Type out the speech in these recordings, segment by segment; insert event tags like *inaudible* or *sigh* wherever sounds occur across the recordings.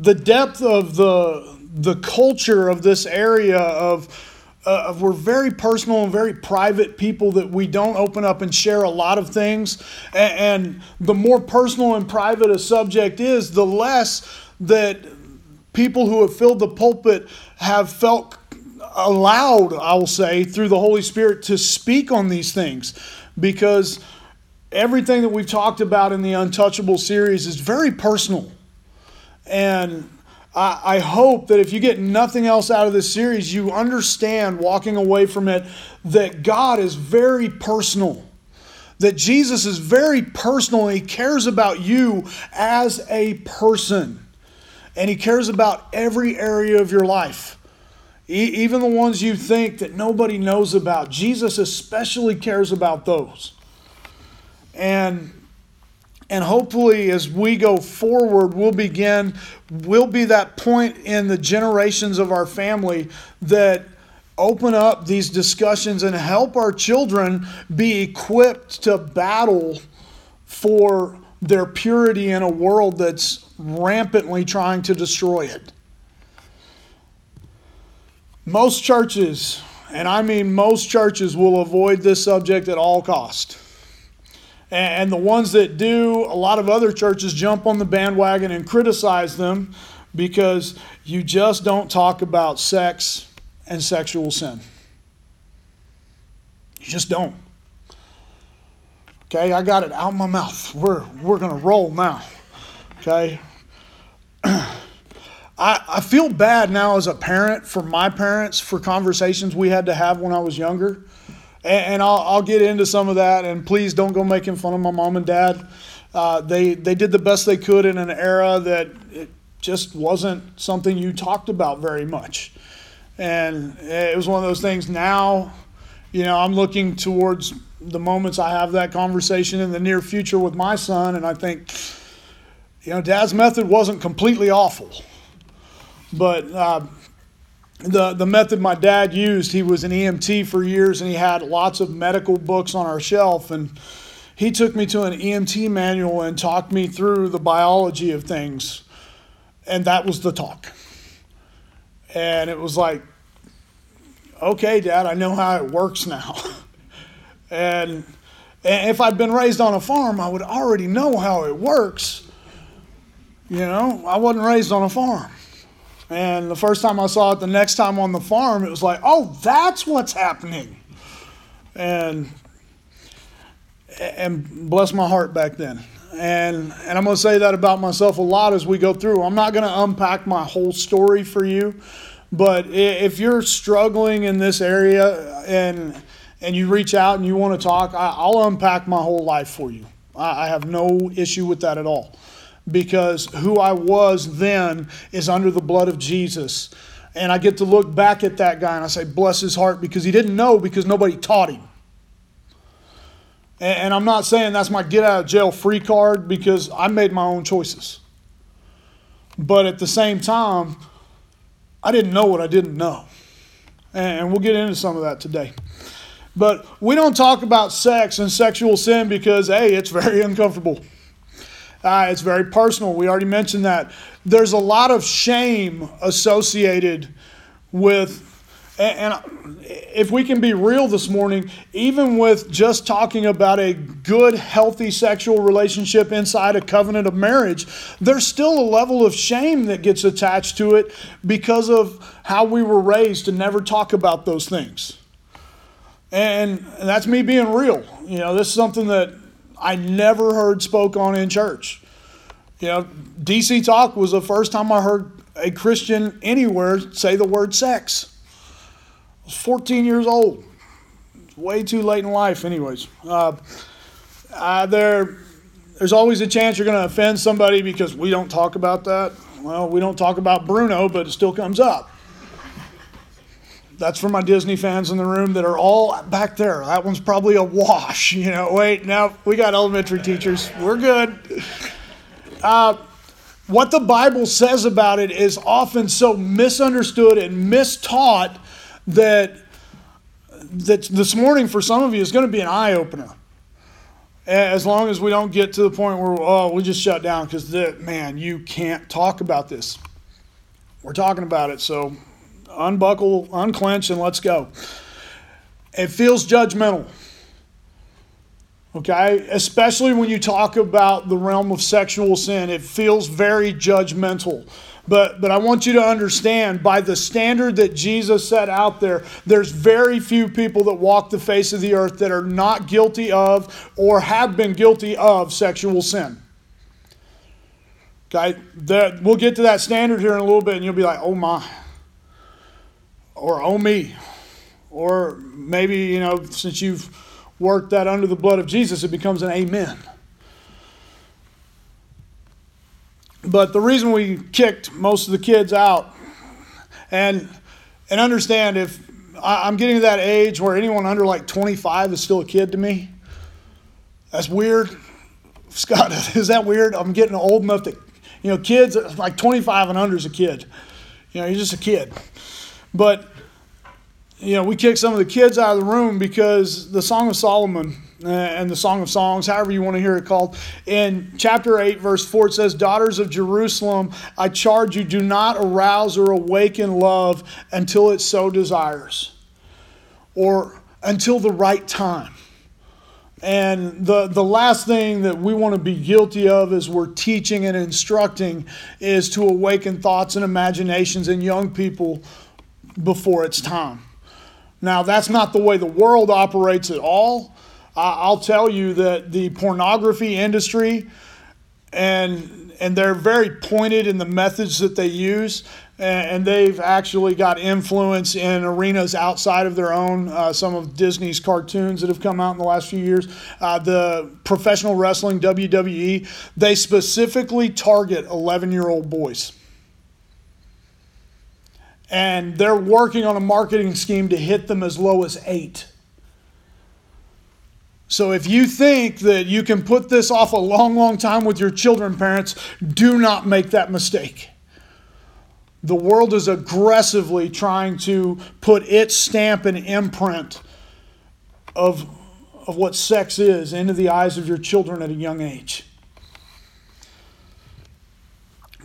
the depth of the the culture of this area of uh, we're very personal and very private people that we don't open up and share a lot of things. And, and the more personal and private a subject is, the less that people who have filled the pulpit have felt allowed, I will say, through the Holy Spirit to speak on these things. Because everything that we've talked about in the Untouchable series is very personal. And I, I hope that if you get nothing else out of this series, you understand walking away from it that God is very personal. That Jesus is very personal and he cares about you as a person. And he cares about every area of your life. even the ones you think that nobody knows about. Jesus especially cares about those. And and hopefully, as we go forward, we'll begin, we'll be that point in the generations of our family that open up these discussions and help our children be equipped to battle for their purity in a world that's rampantly trying to destroy it. Most churches, and I mean most churches, will avoid this subject at all cost. And the ones that do, a lot of other churches jump on the bandwagon and criticize them because you just don't talk about sex and sexual sin. You just don't. Okay, I got it out my mouth. We're, we're going to roll now. Okay? *clears throat* I, I feel bad now as a parent for my parents for conversations we had to have when I was younger and, and I'll, I'll, get into some of that. And please don't go making fun of my mom and dad. Uh, they they did the best they could in an era that it just wasn't something you talked about very much, and it was one of those things. Now, you know, I'm looking towards the moments I have that conversation in the near future with my son, and I think, you know, Dad's method wasn't completely awful, but. Uh, the, the method my dad used, he was an EMT for years and he had lots of medical books on our shelf. And he took me to an EMT manual and talked me through the biology of things. And that was the talk. And it was like, okay, Dad, I know how it works now. and, *laughs* and if I'd been raised on a farm, I would already know how it works. You know, I wasn't raised on a farm. And the first time I saw it, the next time on the farm, it was like, oh, that's what's happening. And and bless my heart back then. And and I'm going to say that about myself a lot as we go through. I'm not going to unpack my whole story for you, but if you're struggling in this area and and you reach out and you want to talk, I'll unpack my whole life for you. I have no issue with that at all because who I was then is under the blood of Jesus. And I get to look back at that guy and I say, bless his heart, because he didn't know because nobody taught him. And I'm not saying that's my get out of jail free card because I made my own choices. But at the same time, I didn't know what I didn't know. And we'll get into some of that today. But we don't talk about sex and sexual sin because, hey, it's very uncomfortable. Uh, it's very personal. We already mentioned that. There's a lot of shame associated with, and, and if we can be real this morning, even with just talking about a good, healthy sexual relationship inside a covenant of marriage, there's still a level of shame that gets attached to it because of how we were raised to never talk about those things. And that's me being real. You know, this is something that I never heard spoke on in church. You know, DC Talk was the first time I heard a Christian anywhere say the word sex. I was 14 years old. Way too late in life, anyways. Uh, uh, there, there's always a chance you're going to offend somebody because we don't talk about that. Well, we don't talk about Bruno, but it still comes up. That's for my Disney fans in the room that are all back there. That one's probably a wash. You know, wait, now we got elementary teachers. We're good. Uh, what the Bible says about it is often so misunderstood and mistaught that, that this morning for some of you is going to be an eye opener. As long as we don't get to the point where, oh, we just shut down because, man, you can't talk about this. We're talking about it, so unbuckle, unclench, and let's go. It feels judgmental. Okay, especially when you talk about the realm of sexual sin, it feels very judgmental. But, but I want you to understand by the standard that Jesus set out there, there's very few people that walk the face of the earth that are not guilty of or have been guilty of sexual sin. Okay, that, we'll get to that standard here in a little bit, and you'll be like, oh my, or oh me, or maybe, you know, since you've worked that under the blood of Jesus, it becomes an amen. But the reason we kicked most of the kids out, and and understand if I'm getting to that age where anyone under like 25 is still a kid to me, that's weird. Scott, *laughs* is that weird? I'm getting old enough that, you know, kids like 25 and under is a kid. You know, you're just a kid. But you know, we kicked some of the kids out of the room because the Song of Solomon uh, and the Song of Songs, however you want to hear it called, in chapter 8, verse 4, it says, Daughters of Jerusalem, I charge you, do not arouse or awaken love until it so desires, or until the right time. And the, the last thing that we want to be guilty of as we're teaching and instructing is to awaken thoughts and imaginations in young people before it's time. Now, that's not the way the world operates at all. I'll tell you that the pornography industry, and, and they're very pointed in the methods that they use, and they've actually got influence in arenas outside of their own. Uh, some of Disney's cartoons that have come out in the last few years, uh, the professional wrestling WWE, they specifically target 11 year old boys and they're working on a marketing scheme to hit them as low as eight. So if you think that you can put this off a long, long time with your children, parents, do not make that mistake. The world is aggressively trying to put its stamp and imprint of, of what sex is into the eyes of your children at a young age.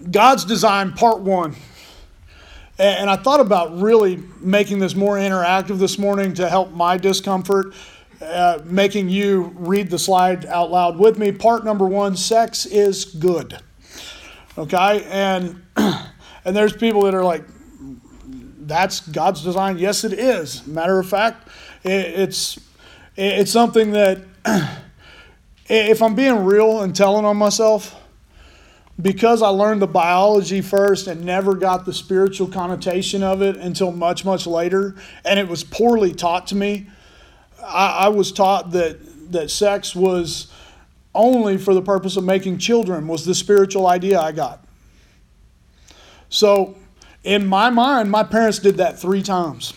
God's design, part one. And I thought about really making this more interactive this morning to help my discomfort, uh, making you read the slide out loud with me. Part number one sex is good. Okay? And, *clears throat* and there's people that are like, that's God's design. Yes, it is. Matter of fact, it's, it's something that, *clears throat* if I'm being real and telling on myself, because I learned the biology first and never got the spiritual connotation of it until much, much later, and it was poorly taught to me. I, I, was taught that, that sex was only for the purpose of making children, was the spiritual idea I got. So, in my mind, my parents did that three times.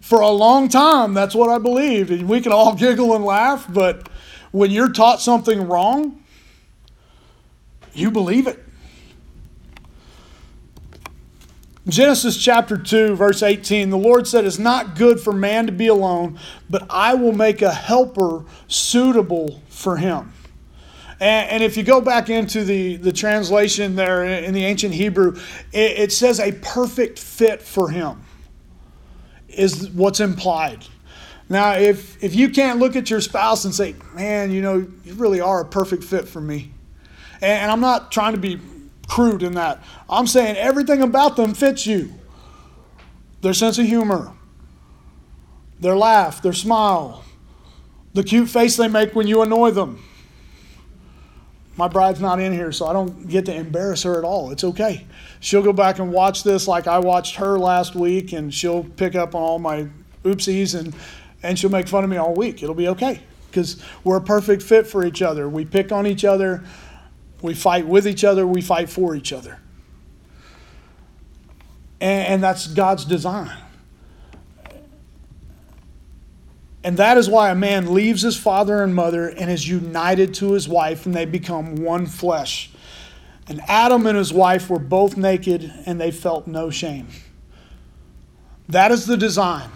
For a long time, that's what I believed. And we can all giggle and laugh, but when you're taught something wrong, you believe it. Genesis chapter 2, verse 18, the Lord said, It's not good for man to be alone, but I will make a helper suitable for him. And, and if you go back into the, the translation there in the ancient Hebrew, it, it says a perfect fit for him, is what's implied. Now, if, if you can't look at your spouse and say, man, you know, you really are a perfect fit for me. And, and I'm not trying to be crude in that. I'm saying everything about them fits you their sense of humor, their laugh, their smile, the cute face they make when you annoy them. My bride's not in here, so I don't get to embarrass her at all. It's okay. She'll go back and watch this like I watched her last week, and she'll pick up on all my oopsies and and she'll make fun of me all week. It'll be okay because we're a perfect fit for each other. We pick on each other, we fight with each other, we fight for each other. And, and that's God's design. And that is why a man leaves his father and mother and is united to his wife, and they become one flesh. And Adam and his wife were both naked, and they felt no shame. That is the design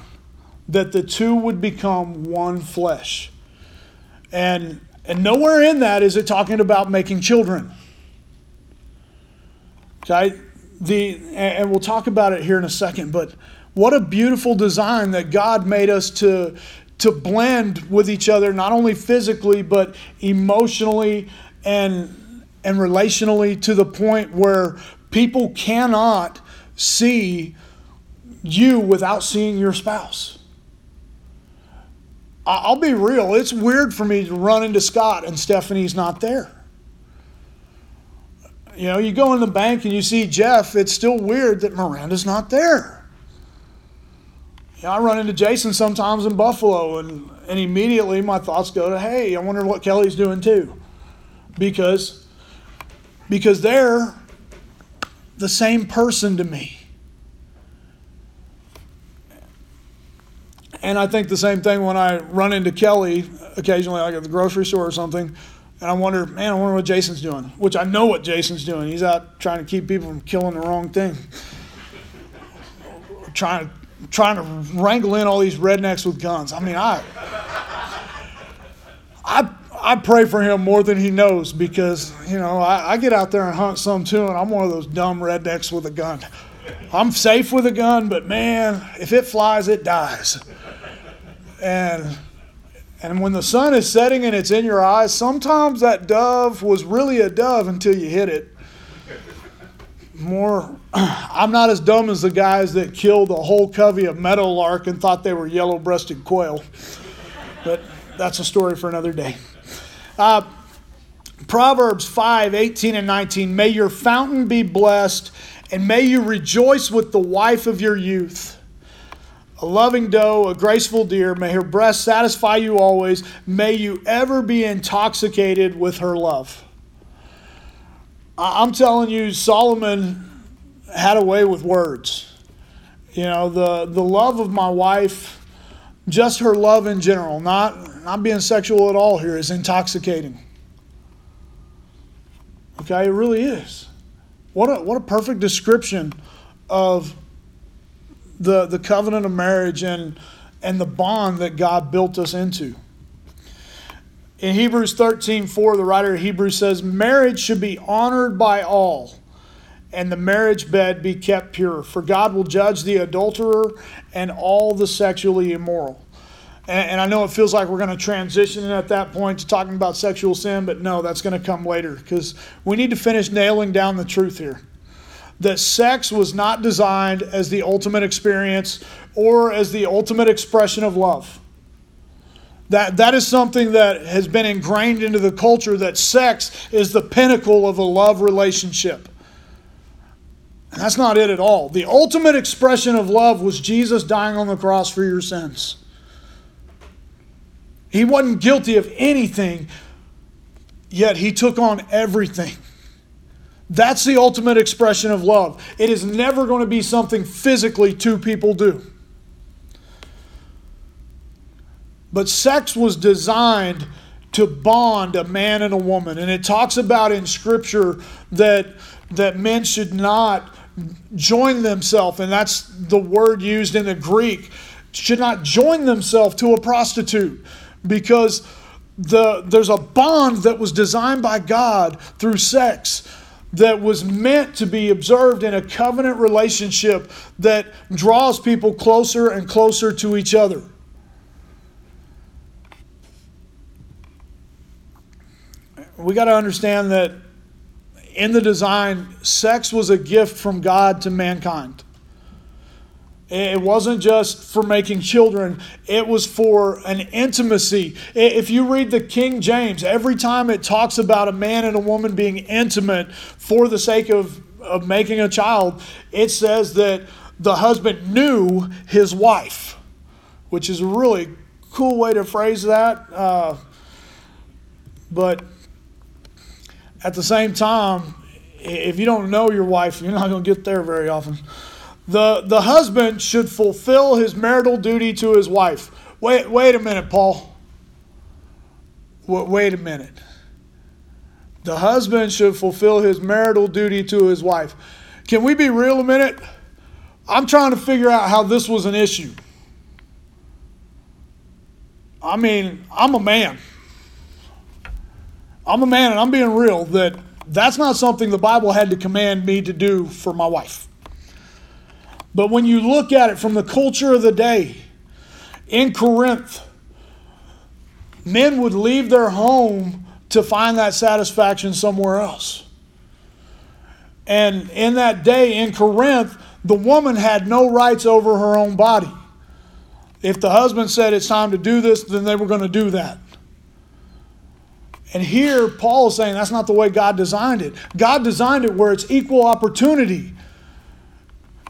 that the two would become one flesh. And, and nowhere in that is it talking about making children. Okay? The, and we'll talk about it here in a second, but what a beautiful design that God made us to, to blend with each other, not only physically, but emotionally and, and relationally to the point where people cannot see you without seeing your spouse. I'll be real, it's weird for me to run into Scott and Stephanie's not there. You know, you go in the bank and you see Jeff, it's still weird that Miranda's not there. You know, I run into Jason sometimes in Buffalo, and, and immediately my thoughts go to, hey, I wonder what Kelly's doing too. Because, because they're the same person to me. And I think the same thing when I run into Kelly occasionally, like at the grocery store or something, and I wonder, man, I wonder what Jason's doing. Which I know what Jason's doing. He's out trying to keep people from killing the wrong thing. *laughs* trying to trying to wrangle in all these rednecks with guns. I mean, I I I pray for him more than he knows because you know I, I get out there and hunt some too, and I'm one of those dumb rednecks with a gun. I'm safe with a gun, but man, if it flies, it dies. And and when the sun is setting and it's in your eyes, sometimes that dove was really a dove until you hit it. More, *clears throat* I'm not as dumb as the guys that killed a whole covey of meadowlark and thought they were yellow breasted quail. But that's a story for another day. Uh, Proverbs 5 18 and 19. May your fountain be blessed, and may you rejoice with the wife of your youth a loving doe, a graceful deer. May her breast satisfy you always. May you ever be intoxicated with her love. I'm telling you, Solomon had a way with words. You know, the, the love of my wife, just her love in general, not, not being sexual at all here, is intoxicating. Okay, it really is. What a, what a perfect description of the, the covenant of marriage and, and the bond that God built us into. In Hebrews 13 4, the writer of Hebrews says, Marriage should be honored by all, and the marriage bed be kept pure, for God will judge the adulterer and all the sexually immoral. And, and I know it feels like we're going to transition at that point to talking about sexual sin, but no, that's going to come later because we need to finish nailing down the truth here that sex was not designed as the ultimate experience or as the ultimate expression of love. That, that is something that has been ingrained into the culture that sex is the pinnacle of a love relationship. And that's not it at all. The ultimate expression of love was Jesus dying on the cross for your sins. He wasn't guilty of anything, yet he took on everything. That's the ultimate expression of love. It is never going to be something physically two people do. But sex was designed to bond a man and a woman. And it talks about in Scripture that, that men should not join themselves, and that's the word used in the Greek, should not join themselves to a prostitute because the, there's a bond that was designed by God through sex that was meant to be observed in a covenant relationship that draws people closer and closer to each other. We got to understand that in the design, sex was a gift from God to mankind. It wasn't just for making children, it was for an intimacy. If you read the King James, every time it talks about a man and a woman being intimate for the sake of, of making a child, it says that the husband knew his wife, which is a really cool way to phrase that. Uh, but at the same time, if you don't know your wife, you're not going to get there very often. The, the husband should fulfill his marital duty to his wife. Wait, wait a minute, Paul. Wait, wait a minute. The husband should fulfill his marital duty to his wife. Can we be real a minute? I'm trying to figure out how this was an issue. I mean, I'm a man. I'm a man, and I'm being real that That's not something the Bible had to command me to do for my wife. But when you look at it from the culture of the day, in Corinth, men would leave their home to find that satisfaction somewhere else. And in that day in Corinth, the woman had no rights over her own body. If the husband said it's time to do this, then they were going to do that. And here, Paul is saying that's not the way God designed it. God designed it where it's equal opportunity.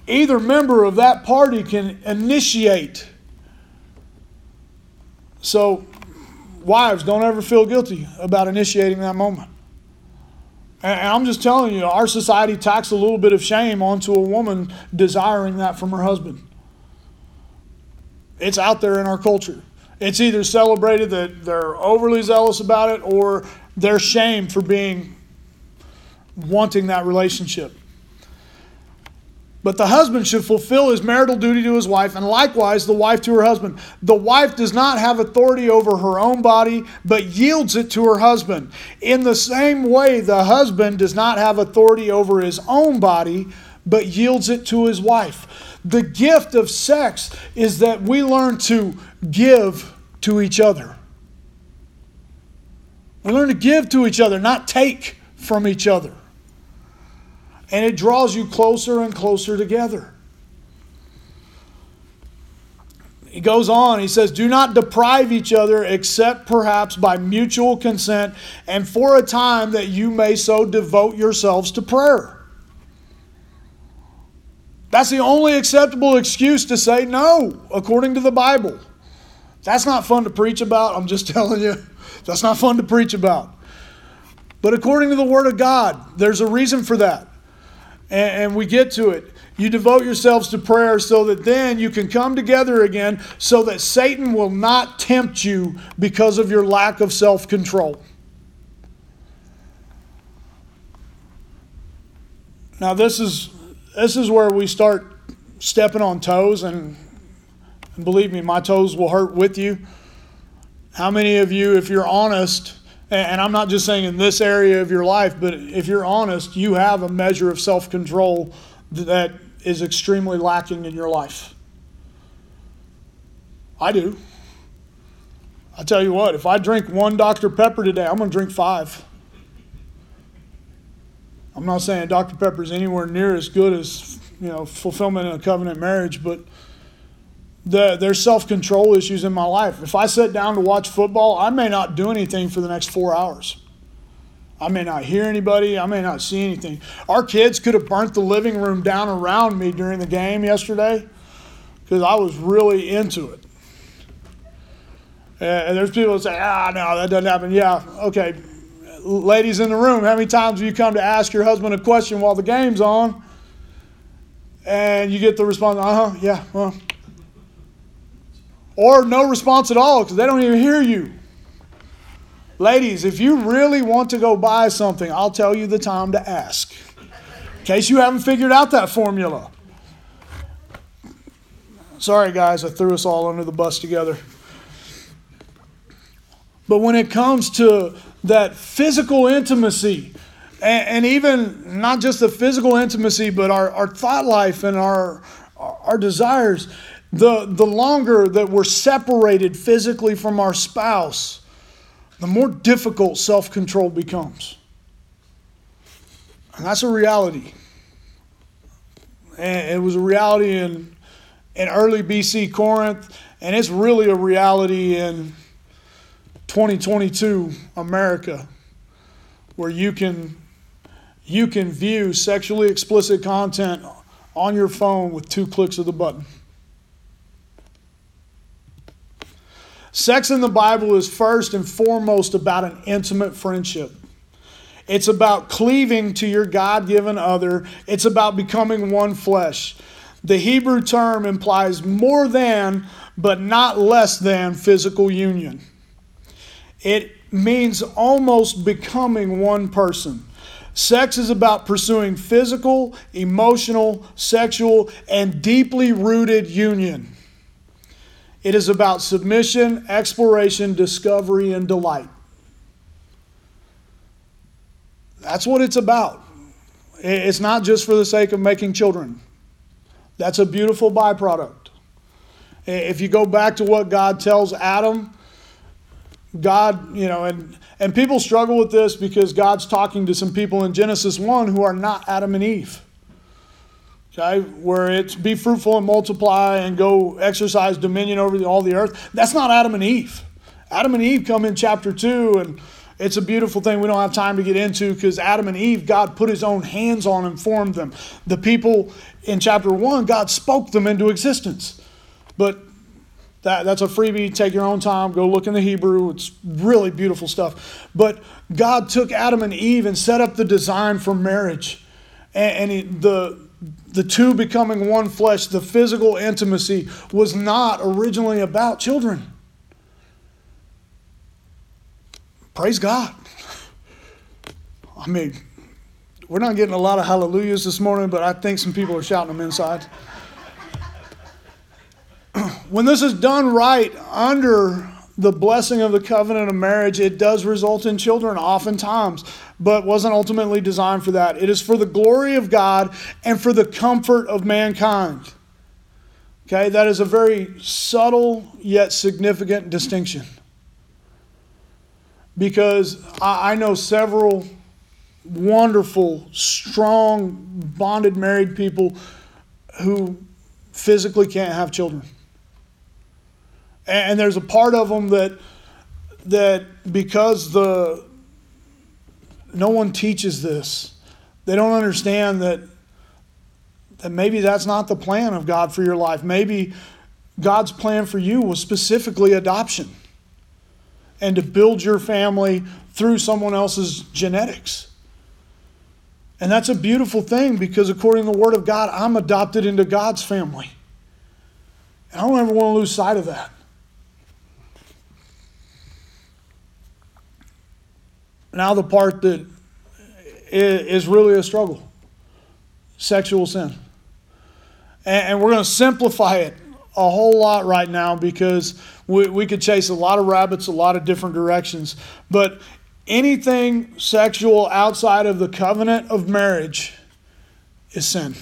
Either member of that party can initiate. So, wives, don't ever feel guilty about initiating that moment. And I'm just telling you, our society tacks a little bit of shame onto a woman desiring that from her husband. It's out there in our culture. It's either celebrated that they're overly zealous about it or they're shamed for being wanting that relationship. But the husband should fulfill his marital duty to his wife, and likewise the wife to her husband. The wife does not have authority over her own body, but yields it to her husband. In the same way, the husband does not have authority over his own body, but yields it to his wife. The gift of sex is that we learn to give to each other. We learn to give to each other, not take from each other and it draws you closer and closer together. He goes on, he says, Do not deprive each other except perhaps by mutual consent and for a time that you may so devote yourselves to prayer. That's the only acceptable excuse to say no, according to the Bible. That's not fun to preach about, I'm just *laughs* telling you. That's not fun to preach about. But according to the Word of God, there's a reason for that and, and we get to it. You devote yourselves to prayer so that then you can come together again so that Satan will not tempt you because of your lack of self control. Now, this is, this is where we start stepping on toes, and, and believe me, my toes will hurt with you. How many of you, if you're honest, and I'm not just saying in this area of your life, but if you're honest, you have a measure of self control that is extremely lacking in your life. I do. I tell you what, if I drink one Dr. Pepper today, I'm going to drink five. I'm not saying Dr. Pepper is anywhere near as good as, you know, fulfillment in a covenant marriage, but the, there's self control issues in my life. If I sit down to watch football, I may not do anything for the next four hours. I may not hear anybody. I may not see anything. Our kids could have burnt the living room down around me during the game yesterday because I was really into it. And there's people that say, ah, no, that doesn't happen. Yeah, okay. Ladies in the room, how many times have you come to ask your husband a question while the game's on? And you get the response, uh huh, yeah, well, or no response at all because they don't even hear you. Ladies, if you really want to go buy something, I'll tell you the time to ask. In case you haven't figured out that formula. Sorry, guys, I threw us all under the bus together. But when it comes to that physical intimacy, and, and even not just the physical intimacy, but our, our thought life and our, our desires, the, the longer that we're separated physically from our spouse, the more difficult self control becomes. And that's a reality. And it was a reality in, in early BC Corinth, and it's really a reality in 2022 America, where you can, you can view sexually explicit content on your phone with two clicks of the button. Sex in the Bible is first and foremost about an intimate friendship. It's about cleaving to your God given other, it's about becoming one flesh. The Hebrew term implies more than, but not less than, physical union. It means almost becoming one person. Sex is about pursuing physical, emotional, sexual, and deeply rooted union. It is about submission, exploration, discovery, and delight. That's what it's about. It's not just for the sake of making children. That's a beautiful byproduct. If you go back to what God tells Adam, God, you know, and, and people struggle with this because God's talking to some people in Genesis 1 who are not Adam and Eve. Okay, where it's be fruitful and multiply and go exercise dominion over all the earth. That's not Adam and Eve. Adam and Eve come in chapter 2 and it's a beautiful thing we don't have time to get into because Adam and Eve, God put his own hands on and formed them. The people in chapter 1, God spoke them into existence. But that, that's a freebie. Take your own time. Go look in the Hebrew. It's really beautiful stuff. But God took Adam and Eve and set up the design for marriage. And, and he, the, the two becoming one flesh, the physical intimacy, was not originally about children. Praise God. I mean, we're not getting a lot of hallelujahs this morning, but I think some people are shouting them inside. *clears throat* when this is done right under the blessing of the covenant of marriage, it does result in children oftentimes, but wasn't ultimately designed for that. It is for the glory of God and for the comfort of mankind. Okay, that is a very subtle yet significant distinction because I, I know several wonderful, strong, bonded married people who physically can't have children. And, there's a part of them that that because the no one teaches this, they don't understand that that maybe that's not the plan of God for your life. Maybe God's plan for you was specifically adoption and to build your family through someone else's genetics. And that's a beautiful thing because, according to the Word of God, I'm adopted into God's family. And I don't ever want to lose sight of that. Now, the part that is really a struggle sexual sin. And we're going to simplify it a whole lot right now because we, we could chase a lot of rabbits a lot of different directions. But anything sexual outside of the covenant of marriage is sin.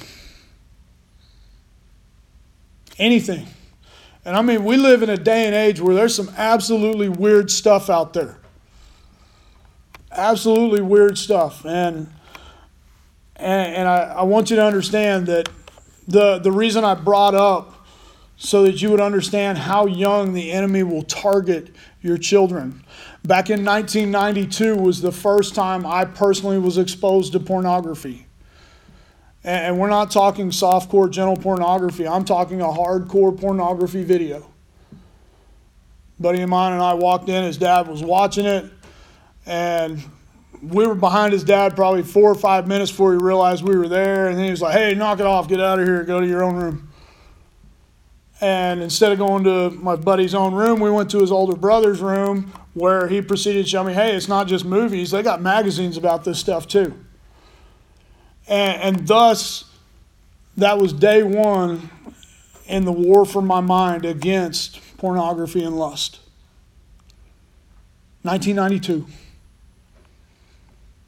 Anything. And I mean, we live in a day and age where there's some absolutely weird stuff out there. Absolutely weird stuff. And and, and I, I want you to understand that the, the reason I brought up so that you would understand how young the enemy will target your children. Back in 1992 was the first time I personally was exposed to pornography. And we're not talking softcore, gentle pornography. I'm talking a hardcore pornography video. buddy of mine and I walked in, his dad was watching it, and we were behind his dad probably four or five minutes before he realized we were there. And then he was like, hey, knock it off, get out of here, go to your own room. And instead of going to my buddy's own room, we went to his older brother's room where he proceeded to show me, hey, it's not just movies, they got magazines about this stuff too. And, and thus, that was day one in the war for my mind against pornography and lust. 1992.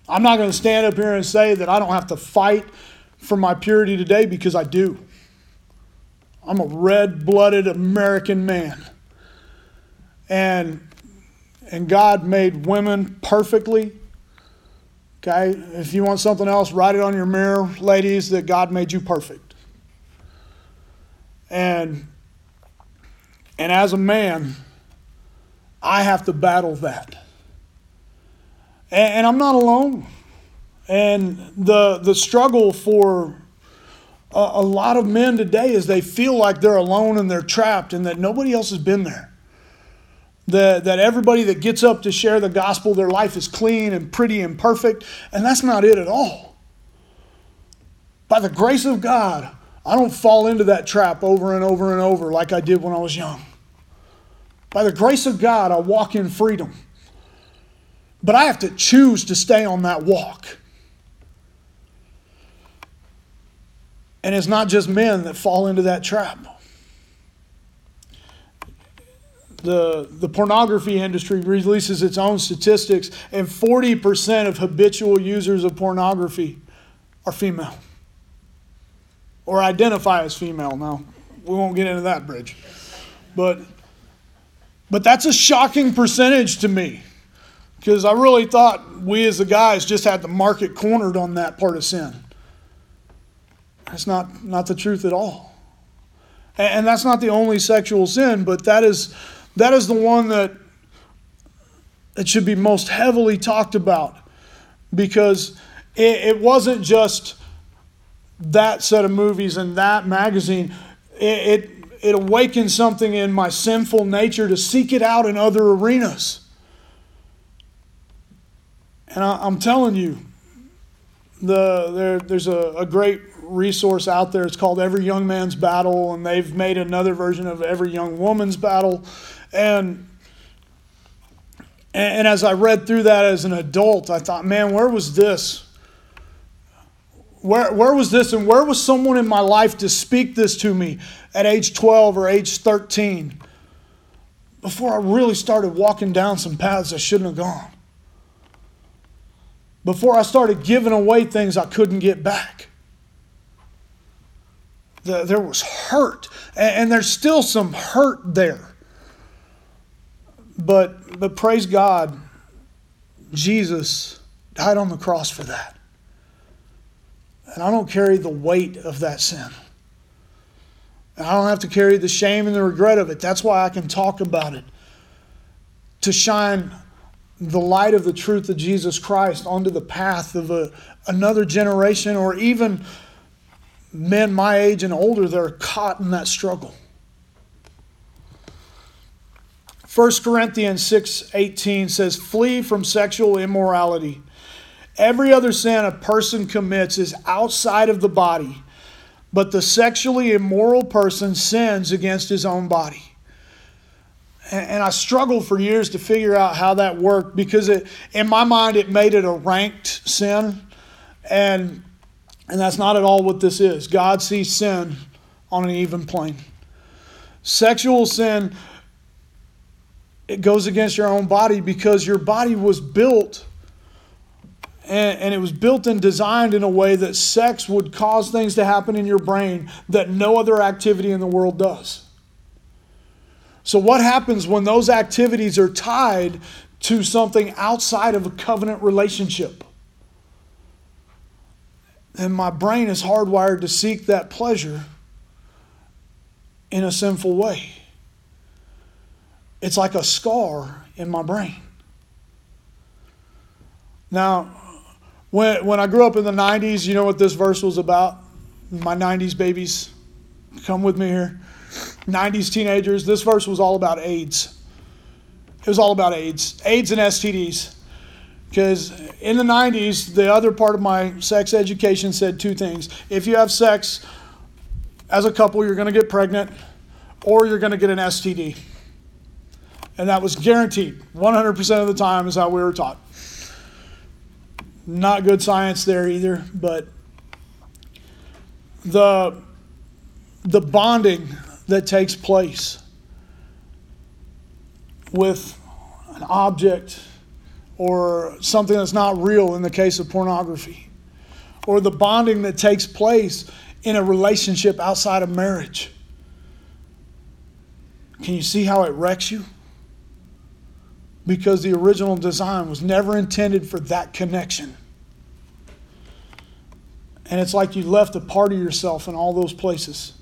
I'm not going to stand up here and say that I don't have to fight for my purity today because I do. I'm a red blooded American man. And, and God made women perfectly. Okay? If you want something else, write it on your mirror, ladies, that God made you perfect. And, and as a man, I have to battle that. And, and I'm not alone. And the, the struggle for a, a lot of men today is they feel like they're alone and they're trapped and that nobody else has been there. That, that everybody that gets up to share the gospel, their life is clean and pretty and perfect, and that's not it at all. By the grace of God, I don't fall into that trap over and over and over like I did when I was young. By the grace of God, I walk in freedom. But I have to choose to stay on that walk. And it's not just men that fall into that trap. the, the pornography industry releases its own statistics, and 40% of habitual users of pornography are female or identify as female. Now, we won't get into that bridge. But, but that's a shocking percentage to me because I really thought we as the guys just had the market cornered on that part of sin. That's not, not the truth at all. And, and that's not the only sexual sin, but that is that is the one that it should be most heavily talked about because it, it wasn't just that set of movies and that magazine. It, it, it awakened something in my sinful nature to seek it out in other arenas. And I, am telling you, the, there, there's a, a great resource out there. It's called Every Young Man's Battle, and they've made another version of Every Young Woman's Battle. And and as I read through that as an adult, I thought, man, where was this? Where, where was this? And where was someone in my life to speak this to me at age 12 or age 13 before I really started walking down some paths I shouldn't have gone? Before I started giving away things I couldn't get back. There was hurt, and there's still some hurt there. But, but praise God, Jesus died on the cross for that. And I don't carry the weight of that sin. And I don't have to carry the shame and the regret of it. That's why I can talk about it. To shine the light of the truth of Jesus Christ onto the path of a, another generation or even men my age and older that are caught in that struggle. 1 Corinthians 6:18 says flee from sexual immorality. Every other sin a person commits is outside of the body, but the sexually immoral person sins against his own body. And I struggled for years to figure out how that worked because it, in my mind it made it a ranked sin. And, and that's not at all what this is. God sees sin on an even plane. Sexual sin it goes against your own body because your body was built and, and, it was built and designed in a way that sex would cause things to happen in your brain that no other activity in the world does. So, what happens when those activities are tied to something outside of a covenant relationship? And my brain is hardwired to seek that pleasure in a sinful way. It's like a scar in my brain. Now, when, when I grew up in the 90s, you know what this verse was about? My 90s babies, come with me here. 90s teenagers, this verse was all about AIDS. It was all about AIDS, AIDS and STDs. Because in the 90s, the other part of my sex education said two things. If you have sex as a couple, you're going to get pregnant or you're going to get an STD. And that was guaranteed 100% of the time, is how we were taught. Not good science there either, but the, the bonding that takes place with an object or something that's not real in the case of pornography, or the bonding that takes place in a relationship outside of marriage. Can you see how it wrecks you? because the original design was never intended for that connection. And it's like you left a part of yourself in all those places.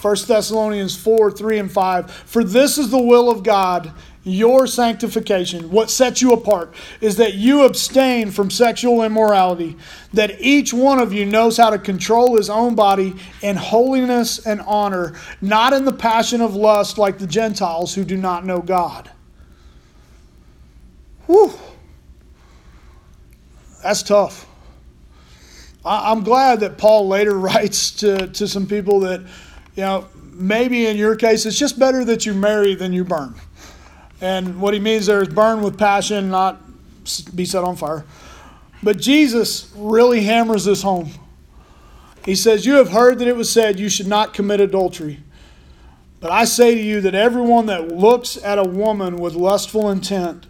1 Thessalonians 4 3 and 5. For this is the will of God your sanctification, what sets you apart, is that you abstain from sexual immorality, that each one of you knows how to control his own body in holiness and honor, not in the passion of lust like the Gentiles who do not know God. Whew. That's tough. I'm glad that Paul later *laughs* writes to, to some people that, you know, maybe in your case, it's just better that you marry than you burn. And what he means there is burn with passion, not be set on fire. But Jesus really hammers this home. He says, You have heard that it was said, You should not commit adultery. But I say to you that everyone that looks at a woman with lustful intent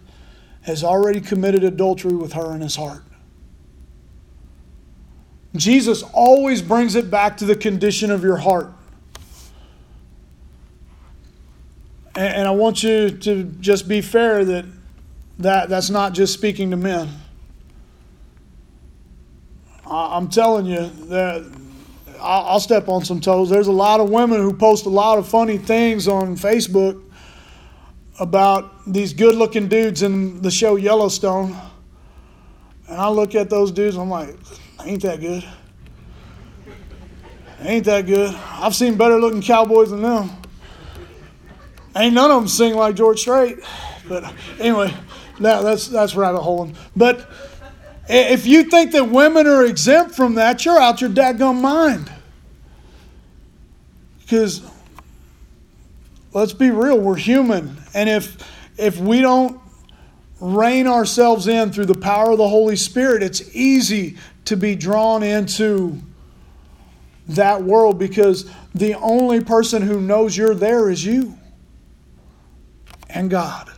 has already committed adultery with her in his heart. Jesus always brings it back to the condition of your heart. And, I want you to just be fair that, that that's not just speaking to men. I'm telling you that I'll step on some toes. There's a lot of women who post a lot of funny things on Facebook about these good looking dudes in the show Yellowstone. And I look at those dudes, I'm like, ain't that good. Ain't that good. I've seen better looking cowboys than them. Ain't none of them sing like George Strait. But anyway, now that's that's rabbit holing. But if you think that women are exempt from that, you're out your daggum mind. Because let's be real, we're human. And if if we don't rein ourselves in through the power of the Holy Spirit, it's easy to be drawn into that world because the only person who knows you're there is you and God.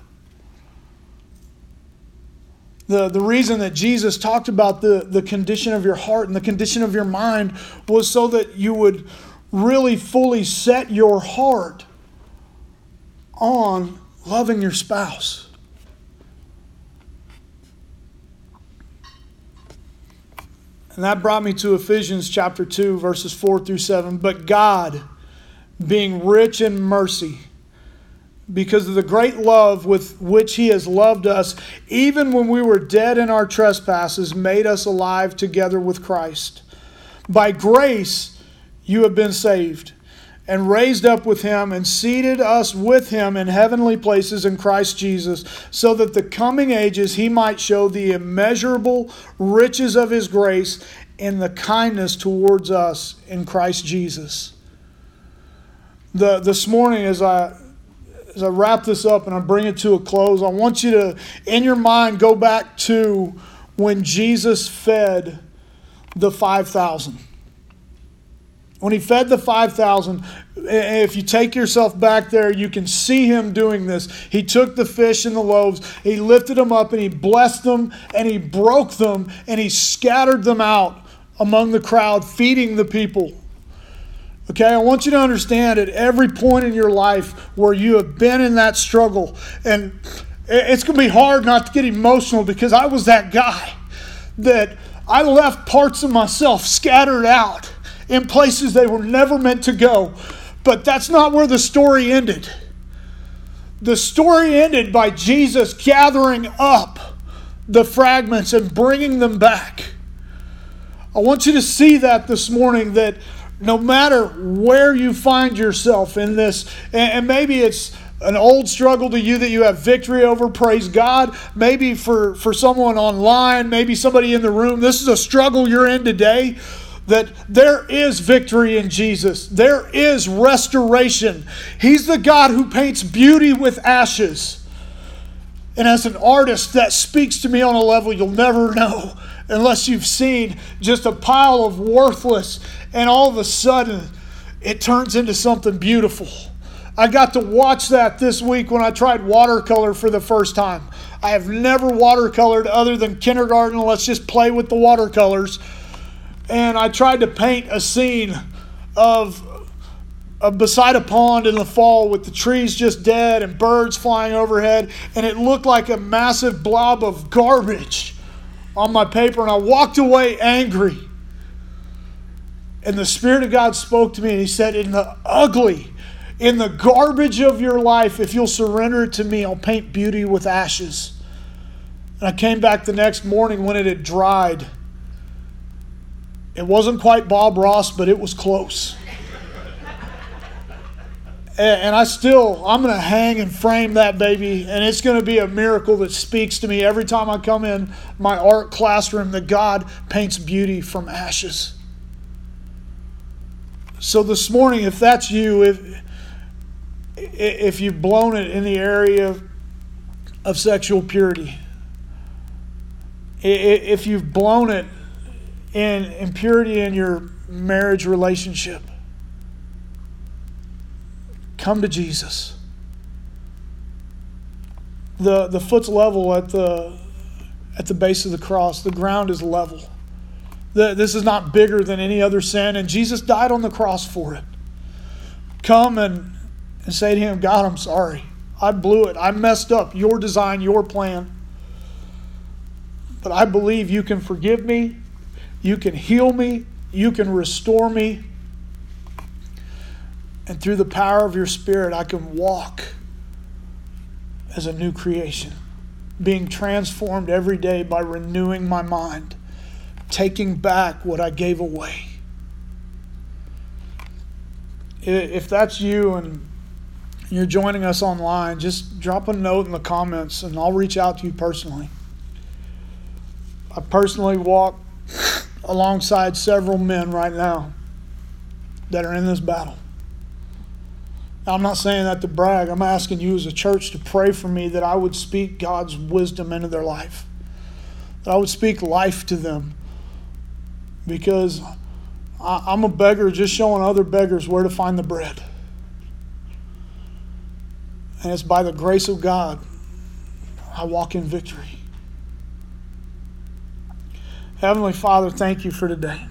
The, the reason that Jesus talked about the, the condition of your heart and the condition of your mind was so that you would really fully set your heart on loving your spouse. And that brought me to Ephesians chapter 2, verses 4 through 7. But God, being rich in mercy, because of the great love with which He has loved us, even when we were dead in our trespasses, made us alive together with Christ. By grace you have been saved, and raised up with Him, and seated us with Him in heavenly places in Christ Jesus, so that the coming ages He might show the immeasurable riches of His grace in the kindness towards us in Christ Jesus. The, this morning, as I as I wrap this up and I bring it to a close, I want you to, in your mind, go back to when Jesus fed the 5,000. When he fed the 5,000, if you take yourself back there, you can see him doing this. He took the fish and the loaves, he lifted them up, and he blessed them, and he broke them, and he scattered them out among the crowd, feeding the people. Okay, I want you to understand at every point in your life where you have been in that struggle, and it's going to be hard not to get emotional because I was that guy that I left parts of myself scattered out in places they were never meant to go. But that's not where the story ended. The story ended by Jesus gathering up the fragments and bringing them back. I want you to see that this morning that no matter where you find yourself in this, and maybe it's an old struggle to you that you have victory over, praise God. Maybe for, for someone online, maybe somebody in the room, this is a struggle you're in today. That there is victory in Jesus. There is restoration. He's the God who paints beauty with ashes. And as an artist, that speaks to me on a level you'll never *laughs* know unless you've seen just a pile of worthless, and all of a sudden it turns into something beautiful. I got to watch that this week when I tried watercolor for the first time. I have never watercolored other than kindergarten. Let's just play with the watercolors. And I tried to paint a scene of, of beside a pond in the fall with the trees just dead and birds flying overhead, and it looked like a massive blob of garbage on my paper and I walked away angry. And the Spirit of God spoke to me and He said, In the ugly, in the garbage of your life, if you'll surrender it to me, I'll paint beauty with ashes. And I came back the next morning when it had dried. It wasn't quite Bob Ross, but it was close and I still I'm going to hang and frame that baby and it's going to be a miracle that speaks to me every time I come in my art classroom that God paints beauty from ashes. So this morning if that's you if if you've blown it in the area of, of sexual purity if you've blown it in impurity in your marriage relationship come to Jesus. The, the foot's level at the, at the base of the cross, the ground is level. The, this is not bigger than any other sin, and Jesus died on the cross for it. Come and, and say to Him, God, I'm sorry. I blew it. I messed up your design, your plan. But I believe you can forgive me, you can heal me, you can restore me. And through the power of your Spirit, I can walk as a new creation, being transformed every day by renewing my mind, taking back what I gave away. If that's you and you're joining us online, just drop a note in the comments and I'll reach out to you personally. I personally walk alongside several men right now that are in this battle. I'm not saying that to brag. I'm asking you as a church to pray for me that I would speak God's wisdom into their life, that I would speak life to them. Because I'm a beggar just showing other beggars where to find the bread. And it's by the grace of God I walk in victory. Heavenly Father, thank you for today.